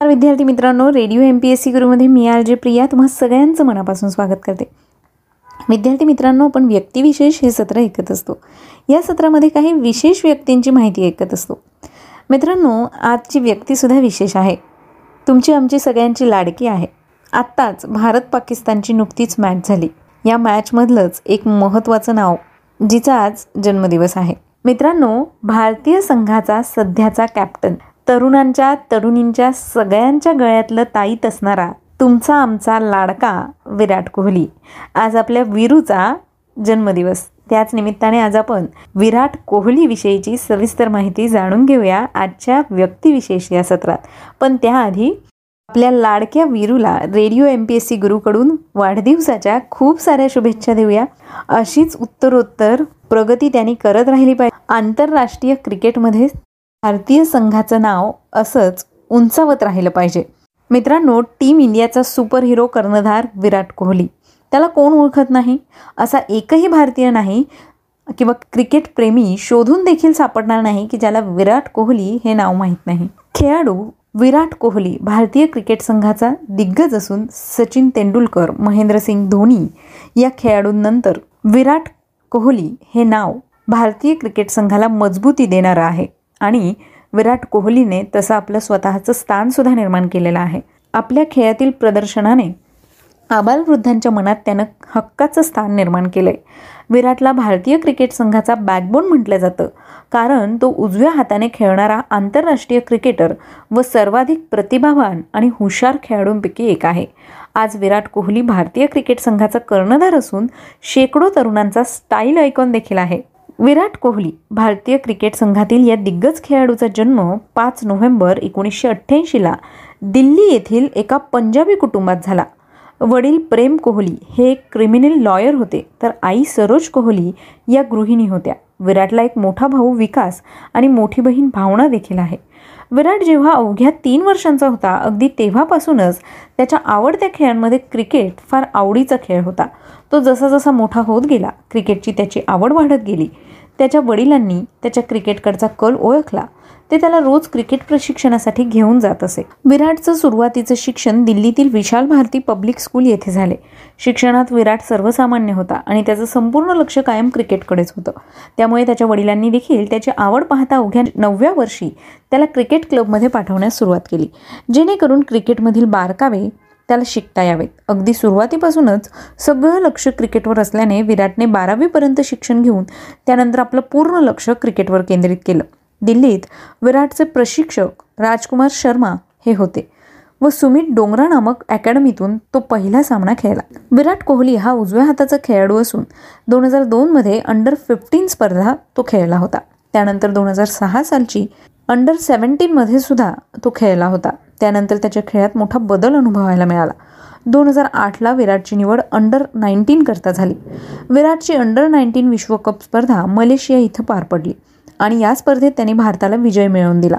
नमस्कार विद्यार्थी मित्रांनो radio M P S C गुरुमध्ये मी आर जे प्रिया तुम्हा सगळ्यांचं मनापासून स्वागत करते. विद्यार्थी मित्रांनो आपण व्यक्तिविशेष हे सत्र ऐकत असतो. या सत्रामध्ये काही विशेष व्यक्तींची माहिती ऐकत असतो. मित्रांनो आजची व्यक्तीसुद्धा विशेष आहे. तुमची आमची सगळ्यांची लाडकी आहे. आत्ताच भारत पाकिस्तानची नुकतीच मॅच झाली. या मॅचमधलंच एक महत्त्वाचं नाव जिचा आज जन्मदिवस आहे. मित्रांनो भारतीय संघाचा सध्याचा कॅप्टन तरुणांच्या तरुणींच्या सगळ्यांच्या गळ्यातलं ताईत असणारा तुमचा आमचा लाडका विराट कोहली. आज आपल्या विरूचा जन्मदिवस. त्याच निमित्ताने आज आपण विराट कोहलीविषयीची सविस्तर माहिती जाणून घेऊया आजच्या व्यक्तिविशेष या सत्रात. पण त्याआधी आपल्या लाडक्या वीरूला radio M P S C गुरुकडून वाढदिवसाच्या खूप साऱ्या शुभेच्छा देऊया. अशीच उत्तरोत्तर प्रगती त्यांनी करत राहिली पाहिजे. आंतरराष्ट्रीय क्रिकेटमध्ये भारतीय संघाचं नाव असंच उंचावत राहिलं पाहिजे. मित्रांनो टीम इंडियाचा सुपर हिरो कर्णधार विराट कोहली. त्याला कोण ओळखत नाही? असा एकही भारतीय नाही किंवा क्रिकेट प्रेमी शोधून देखील सापडणार नाही की ज्याला विराट कोहली हे नाव माहीत नाही. खेळाडू विराट कोहली भारतीय क्रिकेट संघाचा दिग्गज असून सचिन तेंडुलकर महेंद्रसिंग धोनी या खेळाडूंनंतर विराट कोहली हे नाव भारतीय क्रिकेट संघाला मजबूती देणारं आहे. आणि विराट कोहलीने तसं आपलं स्वतःचं स्थानसुद्धा निर्माण केलेलं आहे. आपल्या खेळातील प्रदर्शनाने आबालवृद्धांच्या मनात त्यानं हक्काचं स्थान निर्माण केलं आहे विराटला भारतीय क्रिकेट संघाचा बॅकबोन म्हटलं जातं. कारण तो उजव्या हाताने खेळणारा आंतरराष्ट्रीय क्रिकेटर व सर्वाधिक प्रतिभावान आणि हुशार खेळाडूंपैकी एक आहे. आज विराट कोहली भारतीय क्रिकेट संघाचा कर्णधार असून शेकडो तरुणांचा स्टाईल ऐकॉन देखील आहे. विराट कोहली भारतीय क्रिकेट संघातील या दिग्गज खेळाडूचा जन्म पाच नोव्हेंबर एकोणीसशे अठ्ठ्याऐंशीला दिल्ली येथील एका पंजाबी कुटुंबात झाला. वडील प्रेम कोहली हे एक क्रिमिनल लॉयर होते. तर आई सरोज कोहली या गृहिणी होत्या. विराटला एक मोठा भाऊ विकास आणि मोठी बहीण भावना देखील आहे. विराट जेव्हा अवघ्या तीन वर्षांचा होता अगदी तेव्हापासूनच त्याच्या आवडत्या खेळांमध्ये क्रिकेट फार आवडीचा खेळ होता. तो जसा जसा मोठा होत गेला क्रिकेटची त्याची आवड वाढत गेली. त्याच्या वडिलांनी त्याच्या क्रिकेटकडचा कल ओळखला. ते त्याला रोज क्रिकेट प्रशिक्षणासाठी घेऊन जात असे. विराटचं सुरुवातीचं शिक्षण दिल्लीतील विशाल भारती पब्लिक स्कूल येथे झाले. शिक्षणात विराट सर्वसामान्य होता आणि त्याचं संपूर्ण लक्ष कायम क्रिकेटकडेच होतं. त्यामुळे त्याच्या वडिलांनी देखील त्याची आवड पाहता अवघ्या नवव्या वर्षी त्याला क्रिकेट क्लबमध्ये पाठवण्यास सुरुवात केली. जेणेकरून क्रिकेटमधील बारकावे त्याला शिकता यावेत. अगदी सुरुवातीपासूनच सगळं लक्ष क्रिकेटवर असल्याने विराटने बारावीपर्यंत शिक्षण घेऊन त्यानंतर आपलं पूर्ण लक्ष क्रिकेटवर केंद्रित केलं. दिल्लीत विराटचे प्रशिक्षक राजकुमार शर्मा हे होते व सुमित डोंगरा नामक अकॅडमीतून तो पहिला सामना खेळला. विराट कोहली हा उजव्या हाताचा खेळाडू असून दोन हजार दोनमध्ये अंडर फिफ्टीन स्पर्धा तो खेळला होता. त्यानंतर दोन हजार सहा सालची अंडर सेवन्टीनमध्ये सुद्धा तो खेळला होता. त्यानंतर त्याच्या खेळात मोठा बदल अनुभवायला मिळाला. दोन हजार आठला विराटची निवड अंडर नाईन्टीन करता झाली. विराटची अंडर नाईन्टीन विश्वकप स्पर्धा मलेशिया इथं पार पडली आणि या स्पर्धेत त्याने भारताला विजय मिळवून दिला.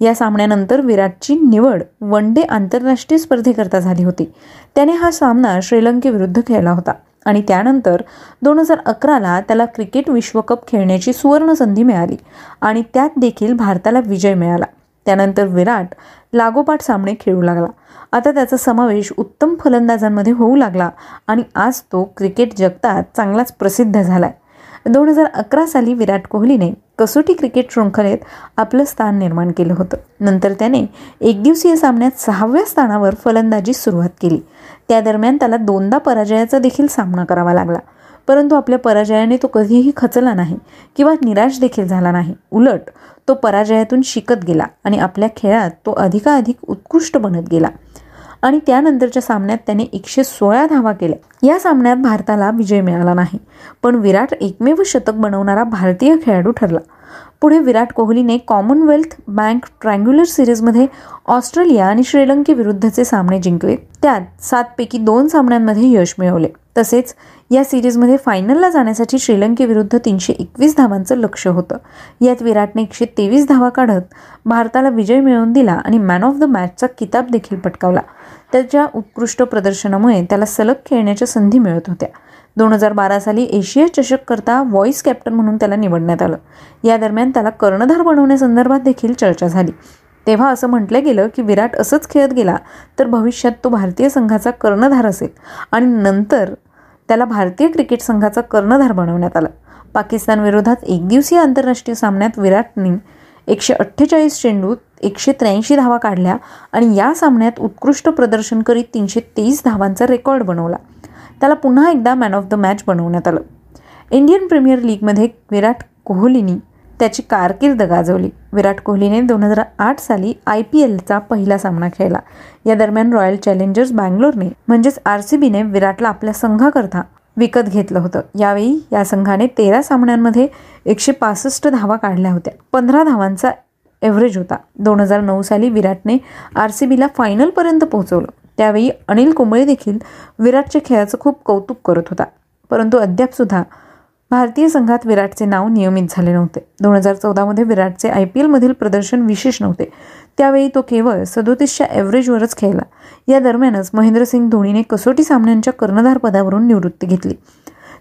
या सामन्यानंतर विराटची निवड वन डे आंतरराष्ट्रीय स्पर्धेकरता झाली होती. त्याने हा सामना श्रीलंकेविरुद्ध खेळला होता आणि त्यानंतर दोन हजार अकराला त्याला क्रिकेट विश्वकप खेळण्याची सुवर्ण संधी मिळाली आणि त्यात देखील भारताला विजय मिळाला. त्यानंतर विराट लागोपाठ सामने खेळू लागला. आता त्याचा समावेश उत्तम फलंदाजांमध्ये होऊ लागला आणि आज तो क्रिकेट जगतात चांगलाच प्रसिद्ध झाला आहे दोन हजार अकरा साली विराट कोहलीने कसोटी क्रिकेट शृंखलेत आपलं स्थान निर्माण केलं होतं. नंतर त्याने एकदिवसीय सामन्यात सहाव्या स्थानावर फलंदाजी सुरुवात केली. त्या दरम्यान त्याला दोनदा पराजयाचा देखील सामना करावा लागला. परंतु आपल्या पराजयाने तो कधीही खचला नाही किंवा निराश देखील झाला नाही. उलट तो पराजयातून शिकत गेला आणि आपल्या खेळात तो अधिकाधिक उत्कृष्ट बनत गेला. आणि त्यानंतरच्या सामन्यात त्याने एकशे सोळा धावा केल्या. या सामन्यात भारताला विजय मिळाला नाही पण विराट एकमेव शतक बनवणारा भारतीय खेळाडू ठरला. पुढे विराट कोहलीने कॉमनवेल्थ बँक ट्रँग्युलर सिरीजमध्ये ऑस्ट्रेलिया आणि श्रीलंकेविरुद्धचे सामने जिंकले. त्यात सातपैकी दोन सामन्यांमध्ये यश मिळवले. तसेच या सिरीजमध्ये फायनलला जाण्यासाठी श्रीलंकेविरुद्ध तीनशे एकवीस धावांचं लक्ष होतं. यात विराटने एकशे तेवीस धावा काढत भारताला विजय मिळवून दिला आणि मॅन ऑफ द मॅचचा किताब देखील पटकावला. त्याच्या उत्कृष्ट प्रदर्शनामुळे त्याला सलग खेळण्याच्या संधी मिळत होत्या. दोन हजार बारा साली एशिया चषक करता व्हॉइस कॅप्टन म्हणून त्याला निवडण्यात आलं. या दरम्यान त्याला कर्णधार बनवण्यासंदर्भात देखील चर्चा झाली. तेव्हा असं म्हटलं गेलं की विराट असंच खेळत गेला तर भविष्यात तो भारतीय संघाचा कर्णधार असेल. आणि नंतर त्याला भारतीय क्रिकेट संघाचा कर्णधार बनवण्यात आला. पाकिस्तानविरोधात एकदिवसीय आंतरराष्ट्रीय सामन्यात विराटने एकशे अठ्ठेचाळीस चेंडूत एकशे त्र्याऐंशी धावा काढल्या आणि या सामन्यात उत्कृष्ट प्रदर्शन करीत तीनशे तेवीस धावांचा रेकॉर्ड बनवला. त्याला पुन्हा एकदा मॅन ऑफ द मॅच बनवण्यात आलं. इंडियन प्रीमियर लीगमध्ये विराट कोहलीनी त्याची कारकीर्द गाजवली. विराट कोहलीने दोन हजार आठ साली आय पी एलचा पहिला सामना खेळला. या दरम्यान रॉयल चॅलेंजर्स बँगलोरने म्हणजेच आर सी बीने विराटला आपल्या संघाकरता विकत घेतलं होतं. यावेळी या संघाने तेरा सामन्यांमध्ये एकशे पासष्ट धावा काढल्या होत्या. पंधरा धावांचा एव्हरेज होता. दोन हजार नऊ साली विराटने आर सी बीला फायनलपर्यंत पोहोचवलं. त्यावेळी अनिल कुंबळे देखील विराटच्या खेळाचं खूप कौतुक करत होता. परंतु अद्यापसुद्धा भारतीय संघात विराटचे नाव नियमित झाले नव्हते. दोन हजार चौदामध्ये विराटचे आय पी एलमधील प्रदर्शन विशेष नव्हते. त्यावेळी तो केवळ सदोतीसच्या ॲव्हरेजवरच खेळला. या दरम्यानच महेंद्रसिंग धोनीने कसोटी सामन्यांच्या कर्णधार पदावरून निवृत्ती घेतली.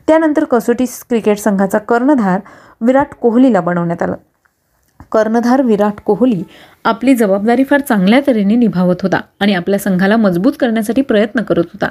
त्यानंतर कसोटी क्रिकेट संघाचा कर्णधार विराट कोहलीला बनवण्यात आला. कर्णधार विराट कोहली आपली जबाबदारी फार चांगल्या तऱ्हेने निभावत होता आणि आपल्या संघाला मजबूत करण्यासाठी प्रयत्न करत होता.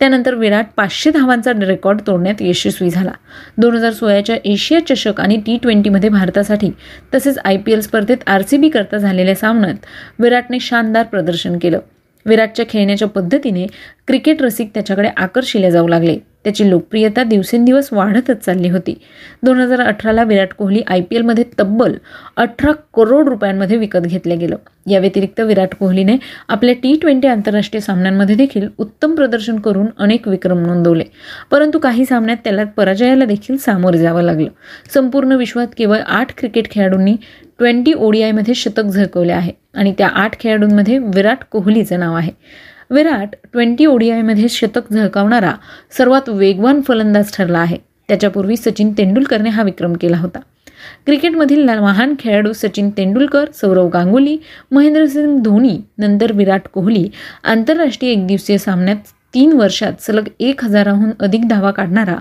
त्यानंतर विराट पाचशे धावांचा रेकॉर्ड तोडण्यात यशस्वी झाला. दोन हजार सोळाच्या एशिया चषक आणि टी ट्वेंटीमध्ये भारतासाठी तसेच आय पी एल स्पर्धेत आर सी बीकरता झालेल्या सामन्यात विराटने शानदार प्रदर्शन केलं. विराटच्या खेळण्याच्या पद्धतीने क्रिकेट रसिक त्याच्याकडे आकर्षिले जाऊ लागले. त्याची लोकप्रियता दिवसेंदिवस वाढतच चालली होती. दोन हजार अठराला विराट कोहली आय पी एलमध्ये तब्बल अठरा करोड रुपयांमध्ये विकत घेतलं गेलं. या व्यतिरिक्त विराट कोहलीने आपल्या टी ट्वेंटी आंतरराष्ट्रीय सामन्यांमध्ये देखील उत्तम प्रदर्शन करून अनेक विक्रम नोंदवले. परंतु काही सामन्यात त्याला पराजयाला देखील सामोरं जावं लागलं. संपूर्ण विश्वात केवळ आठ क्रिकेट खेळाडूंनी ट्वेंटी ओडीआयमध्ये शतक झळकवले आहे आणि त्या आठ खेळाडूंमध्ये विराट कोहलीचं नाव आहे. विराट ट्वेंटी ओडीआयमध्ये शतक झळकावणारा सर्वात वेगवान फलंदाज ठरला आहे. त्याच्यापूर्वी सचिन तेंडुलकरने हा विक्रम केला होता. क्रिकेटमधील महान खेळाडू सचिन तेंडुलकर सौरव गांगुली महेंद्रसिंग धोनी नंतर विराट कोहली आंतरराष्ट्रीय एकदिवसीय सामन्यात तीन वर्षात सलग एक हजाराहून अधिक धावा काढणारा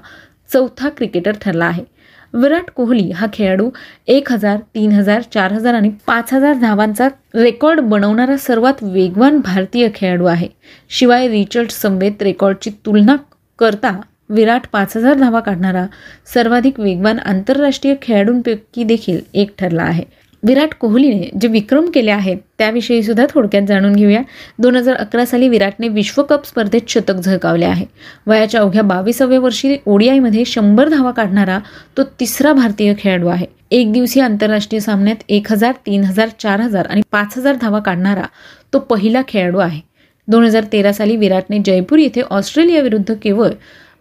चौथा क्रिकेटर ठरला आहे. विराट कोहली हा खेळाडू एक हजार तीन हजार चार हजार आणि पाच हजार धावांचा रेकॉर्ड बनवणारा सर्वात वेगवान भारतीय खेळाडू आहे. शिवाय रिचर्ड समवेत रेकॉर्डची तुलना करता विराट पाच हजार धावा काढणारा सर्वाधिक वेगवान आंतरराष्ट्रीय खेळाडूंपैकी देखील एक ठरला आहे. विराट कोहलीने जे विक्रम केले आहेत त्याविषयी सुद्धा थोडक्यात जाणून घेऊया. दोन हजार अकरा साली विराटने विश्वकप स्पर्धेत शतक झळकावले आहे. वयाच्या अवघ्या बावीसाव्या वर्षी ओडीआयमध्ये शंभर धावा काढणारा तो तिसरा भारतीय खेळाडू आहे. एक दिवसीय आंतरराष्ट्रीय सामन्यात एक हजार तीन हजार चार हजार आणि पाच हजार धावा काढणारा तो पहिला खेळाडू आहे. दोन हजार तेरा साली विराटने जयपूर येथे ऑस्ट्रेलियाविरुद्ध केवळ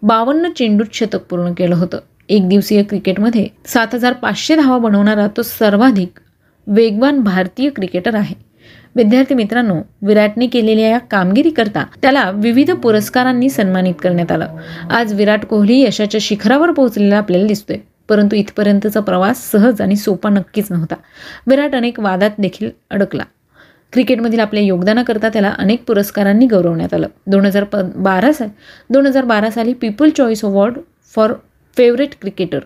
बावन्न चेंडूत शतक पूर्ण केलं होतं. एक दिवसीय क्रिकेटमध्ये सात हजार पाचशे धावा बनवणारा तो सर्वाधिक वेगवान भारतीय क्रिकेटर आहे. विद्यार्थी मित्रांनो विराटने केलेल्या या कामगिरीकरता त्याला विविध पुरस्कारांनी सन्मानित करण्यात आलं. आज विराट कोहली यशाच्या शिखरावर पोहोचलेला आपल्याला दिसतोय. परंतु इथपर्यंतचा प्रवास सहज आणि सोपा नक्कीच नव्हता. विराट अनेक वादात देखील अडकला. क्रिकेटमधील आपल्या योगदानाकरता त्याला अनेक पुरस्कारांनी गौरवण्यात आलं. दोन हजार प बारा साल दोन हजार बारा साली people choice award for favourite cricketer.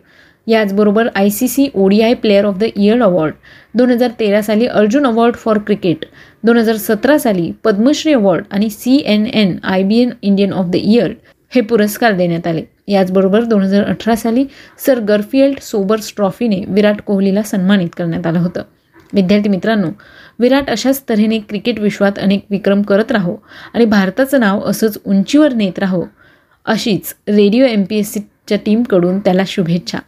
याचबरोबर I C C ODI player of the year award दोन हजार तेरा साली अर्जुन अवॉर्ड फॉर क्रिकेट दोन हजार सतरा साली पद्मश्री अवॉर्ड आणि C N N I B N Indian of the year हे पुरस्कार देण्यात आले. याचबरोबर दोन हजार अठरा साली सर गर्फिएल्ड सोबर्स ट्रॉफीने विराट कोहलीला सन्मानित करण्यात आलं होतं. विद्यार्थी मित्रांनो विराट अशाच तऱ्हेने क्रिकेट विश्वात अनेक विक्रम करत राहो आणि भारताचं नाव असंच उंचीवर नेत राहो अशीच रेडिओ एम पी एस सीच्या टीमकडून त्याला शुभेच्छा.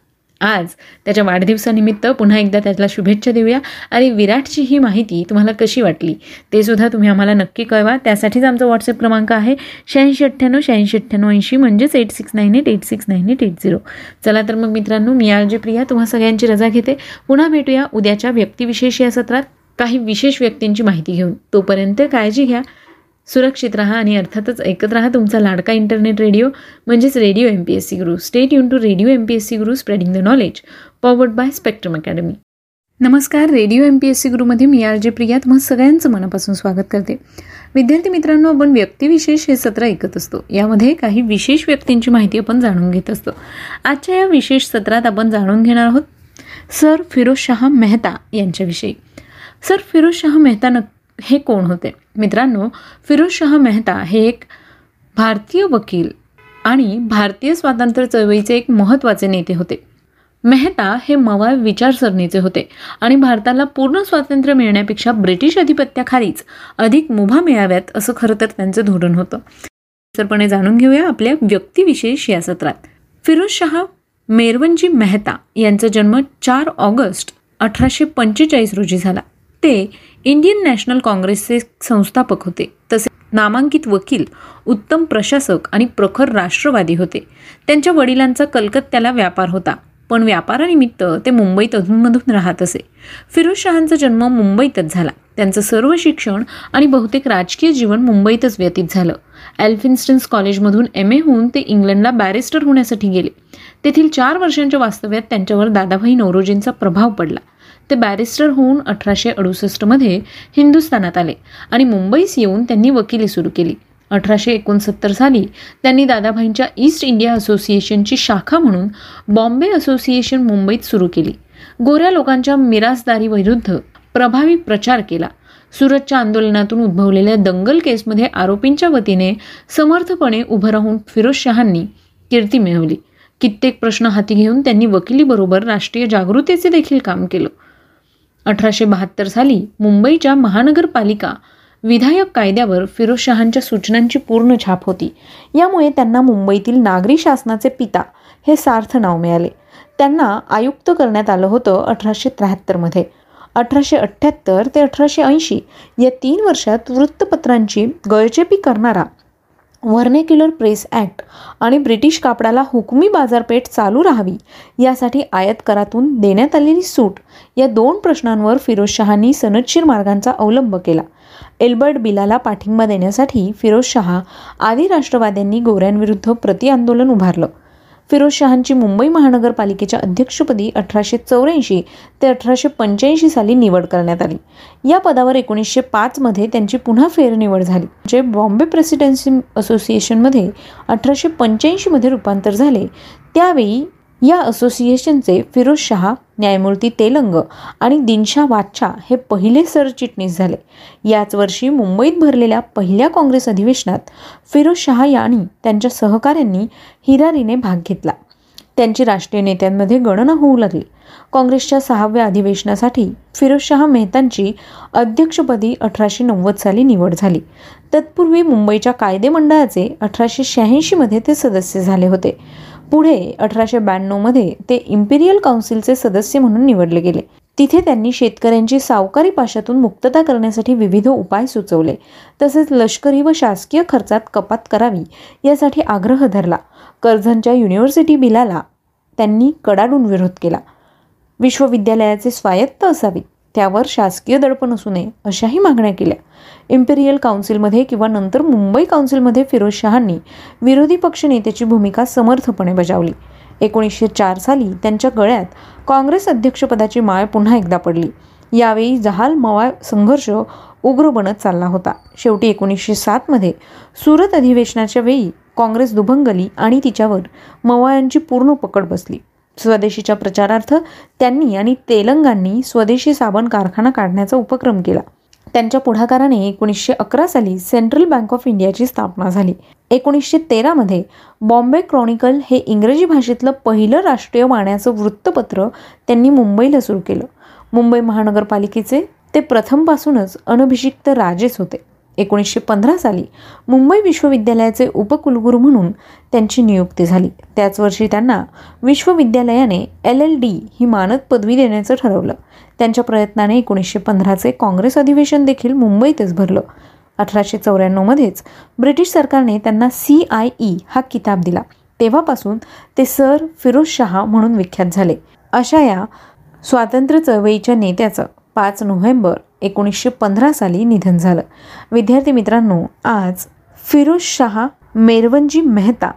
आज त्याच्या वाढदिवसानिमित्त पुन्हा एकदा त्याला शुभेच्छा देऊया. आणि विराटची ही माहिती तुम्हाला कशी वाटली ते सुद्धा तुम्ही आम्हाला नक्की कळवा. त्यासाठीच आमचा व्हॉट्सअप क्रमांक आहे शहाऐंशी अठ्ठ्याण्णव शहाऐंशी अठ्ठ्याण्णव ऐंशी म्हणजेच eight six nine eight eight six nine eight eight zero चला तर मग मित्रांनो मी आरजे प्रिया तुम्हा सगळ्यांची रजा घेते. पुन्हा भेटूया उद्याच्या व्यक्तिविशेष या सत्रात. काही विशेष व्यक्तींची माहिती घेऊन. तोपर्यंत काळजी घ्या. सुरक्षित राहा आणि अर्थातच ऐकत राहा तुमचा लाडका इंटरनेट रेडिओ म्हणजेच radio M P S C Guru stay युन to radio M P S C Guru spreading the knowledge powered by Spectrum Academy नमस्कार radio M P S C गुरुमध्ये मी आर जे प्रिया तुम्हा सगळ्यांचं मनापासून स्वागत करते. विद्यार्थी मित्रांनो आपण व्यक्तिविशेष हे सत्र ऐकत असतो. यामध्ये काही विशेष व्यक्तींची माहिती आपण जाणून घेत असतो. आजच्या या विशेष सत्रात आपण जाणून घेणार आहोत सर फिरोज शाह मेहता यांच्याविषयी. सर फिरोज शाह मेहता नक्की हे कोण होते? मित्रांनो फिरोज शाह मेहता हे एक भारतीय वकील आणि भारतीय स्वातंत्र्य चळवळीचे एक महत्त्वाचे नेते होते. मेहता हे मवाळ विचारसरणीचे होते आणि भारताला पूर्ण स्वातंत्र्य मिळण्यापेक्षा ब्रिटिश अधिपत्याखालीच अधिक मुभा मिळाव्यात असं खरं तर त्यांचं धोरण होतं. सरपणे जाणून घेऊया आपल्या व्यक्तिविशेष या सत्रात. फिरोज शहा मेरवनजी मेहता यांचा जन्म चार ऑगस्ट अठराशे पंचेचाळीस रोजी झाला. ते इंडियन नॅशनल काँग्रेसचे संस्थापक होते. तसे नामांकित वकील उत्तम प्रशासक आणि प्रखर राष्ट्रवादी होते. त्यांच्या वडिलांचा कलकत्त्याला व्यापार होता. पण व्यापारानिमित्त ते मुंबईत अधूनमधून राहत असे. फिरोज शहांचा जन्म मुंबईतच झाला. त्यांचं सर्व शिक्षण आणि बहुतेक राजकीय जीवन मुंबईतच व्यतीत झालं. एल्फिन्स्टन्स कॉलेजमधून एम ए होऊन ते इंग्लंडला बॅरिस्टर होण्यासाठी गेले. तेथील चार वर्षांच्या वास्तव्यात त्यांच्यावर दादाभाई नवरोजींचा प्रभाव पडला. ते बॅरिस्टर होऊन अठराशे अडुसष्टमध्ये हिंदुस्थानात आले आणि मुंबईस येऊन त्यांनी वकिली सुरू केली. अठराशे एकोणसत्तर साली त्यांनी दादाभाईंच्या ईस्ट इंडिया असोसिएशनची शाखा म्हणून बॉम्बे असोसिएशन मुंबईत सुरू केली. गोऱ्या लोकांच्या मिरासदारी विरुद्ध प्रभावी प्रचार केला. सुरतच्या आंदोलनातून उद्भवलेल्या दंगल केसमध्ये आरोपींच्या वतीने समर्थपणे उभं राहून फिरोज शहांनी कीर्ती मिळवली. कित्येक प्रश्न हाती घेऊन त्यांनी वकिलीबरोबर राष्ट्रीय जागृतीचे देखील काम केलं. अठराशे बहात्तर साली मुंबईच्या महानगरपालिका विधायक कायद्यावर फिरोजशहांच्या सूचनांची पूर्ण छाप होती. यामुळे त्यांना मुंबईतील नागरी शासनाचे पिता हे सार्थ नाव मिळाले. त्यांना आयुक्त करण्यात आलं होतं अठराशे त्र्याहत्तरमध्ये अठराशे अठ्ठ्याहत्तर ते अठराशे ऐंशी या तीन वर्षात वृत्तपत्रांची गळचेपी करणारा व्हर्नेक्युलर प्रेस ॲक्ट आणि ब्रिटिश कापडाला हुकमी बाजारपेठ चालू राहावी यासाठी आयात करातून देण्यात आलेली सूट या दोन प्रश्नांवर फिरोजशहांनी सनदशीर मार्गांचा अवलंब केला. एल्बर्ट बिलाला पाठिंबा देण्यासाठी फिरोजशहा आदी राष्ट्रवाद्यांनी गोऱ्यांविरुद्ध प्रतिआंदोलन उभारलं. फिरोजशहांची मुंबई महानगरपालिकेच्या अध्यक्षपदी अठराशे चौऱ्याऐंशी ते अठराशे पंच्याऐंशी साली निवड करण्यात आली. या पदावर एकोणीसशे पाचमध्ये त्यांची पुन्हा फेरनिवड झाली. जे बॉम्बे प्रेसिडेन्सी असोसिएशनमध्ये अठराशे पंच्याऐंशीमध्ये रूपांतर झाले त्यावेळी या असोसिएशनचे फिरोज शहा न्यायमूर्ती तेलंग आणि दिनशा वाच्छा हे पहिले सरचिटणीस झाले. याच वर्षी मुंबईत भरलेल्या पहिल्या काँग्रेस अधिवेशनात फिरोज शहा यांनी त्यांच्या सहकाऱ्यांनी हिरारीने भाग घेतला. त्यांची राष्ट्रीय नेत्यांमध्ये गणना होऊ लागली. काँग्रेसच्या सहाव्या अधिवेशनासाठी फिरोजशहा मेहतांची अध्यक्षपदी अठराशे नव्वद साली निवड झाली. तत्पूर्वी मुंबईच्या कायदे मंडळाचे अठराशे शहाऐंशीमध्ये ते सदस्य झाले होते. पुढे अठराशे ब्याण्णवमध्ये ते इम्पिरियल काउन्सिलचे सदस्य म्हणून निवडले गेले. तिथे त्यांनी शेतकऱ्यांची सावकारी पाशातून मुक्तता करण्यासाठी विविध उपाय सुचवले. तसेच लष्करी व शासकीय खर्चात कपात करावी यासाठी आग्रह धरला. कर्झनच्या युनिव्हर्सिटी बिलाला त्यांनी कडाडून विरोध केला. विश्वविद्यालयाचे स्वायत्त असावे. त्यावर शासकीय दडपण असू नये अशाही मागण्या केल्या. इम्पेरियल काउन्सिलमध्ये किंवा नंतर मुंबई काउन्सिलमध्ये फिरोज शहांनी विरोधी पक्षनेत्याची भूमिका समर्थपणे बजावली. एकोणीसशे चार साली त्यांच्या गळ्यात काँग्रेस अध्यक्षपदाची माळ पुन्हा एकदा पडली. यावेळी जहाल मवाळ संघर्ष उग्र बनत चालला होता. शेवटी एकोणीसशे सातमध्ये सुरत अधिवेशनाच्या वेळी काँग्रेस दुभंगली आणि तिच्यावर मवाळांची पूर्ण पकड बसली. स्वदेशीच्या प्रचारार्थ त्यांनी आणि तेलंगांनी स्वदेशी साबण कारखाना काढण्याचा उपक्रम केला. त्यांच्या पुढाकाराने एकोणीसशे अकरा साली सेंट्रल बँक ऑफ इंडियाची स्थापना झाली. एकोणीसशे तेरामध्ये बॉम्बे क्रॉनिकल हे इंग्रजी भाषेतलं पहिलं राष्ट्रीय वाण्याचं वृत्तपत्र त्यांनी मुंबईला सुरू केलं. मुंबई महानगरपालिकेचे ते प्रथमपासूनच अनभिषिक्त राजेच होते. एकोणीसशे पंधरा साली मुंबई विश्वविद्यालयाचे उपकुलगुरू म्हणून त्यांची नियुक्ती झाली. त्याच वर्षी त्यांना विश्वविद्यालयाने एल एल डी ही मानद पदवी देण्याचं ठरवलं. त्यांच्या प्रयत्नाने एकोणीसशे पंधराचे काँग्रेस अधिवेशन देखील मुंबईतच भरलं. अठराशे चौऱ्याण्णवमध्येच ब्रिटिश सरकारने त्यांना सी आय ई हा किताब दिला. तेव्हापासून ते सर फिरोज शहा म्हणून विख्यात झाले. अशा या स्वातंत्र्य चळवळीच्या नेत्याचं पाच नोव्हेंबर एकोणीसशे पंधरा साली निधन झालं. विद्यार्थी मित्रांनो आज फिरोज शहा मेरवनजी मेहता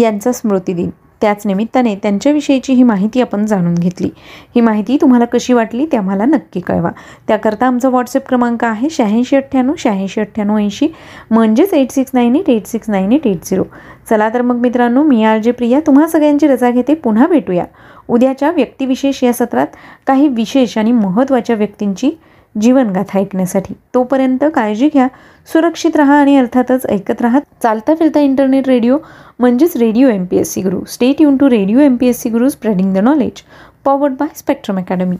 यांचा स्मृतिदिन त्याच निमित्ताने त्यांच्याविषयीची ही माहिती आपण जाणून घेतली. ही माहिती तुम्हाला कशी वाटली ते आम्हाला नक्की कळवा. त्याकरता आमचा व्हॉट्सअप क्रमांक आहे शहाऐंशी अठ्ठ्याण्णव शहाऐंशी अठ्ठ्याण्णव ऐंशी म्हणजेच eight six nine eight eight six nine eight eight zero चला तर मग मित्रांनो मी आर जे प्रिया तुम्हा सगळ्यांची रजा घेते. पुन्हा भेटूया. उद्याच्या व्यक्तिविशेष या सत्रात काही विशेष आणि महत्त्वाच्या व्यक्तींची जीवनगाथा ऐकण्यासाठी. तोपर्यंत काळजी घ्या सुरक्षित राहा आणि अर्थातच ऐकत राहा. चालता फिरता इंटरनेट रेडिओ म्हणजेच radio M P S C Guru stay युन to radio M P S C Guru spreading the knowledge powered by Spectrum Academy